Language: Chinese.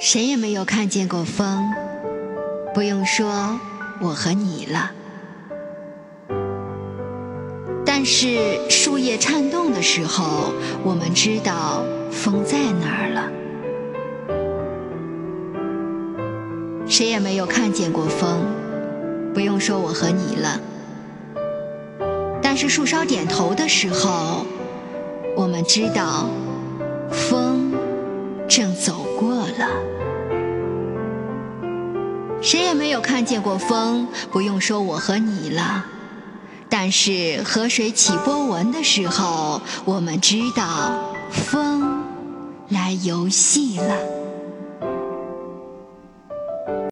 谁也没有看见过风，不用说我和你了。但是树叶颤动的时候，我们知道风在哪儿了。谁也没有看见过风，不用说我和你了。但是树梢点头的时候，我们知道风正走过了。谁也没有看见过风，不用说我和你了。但是河水起波纹的时候，我们知道风来游戏了。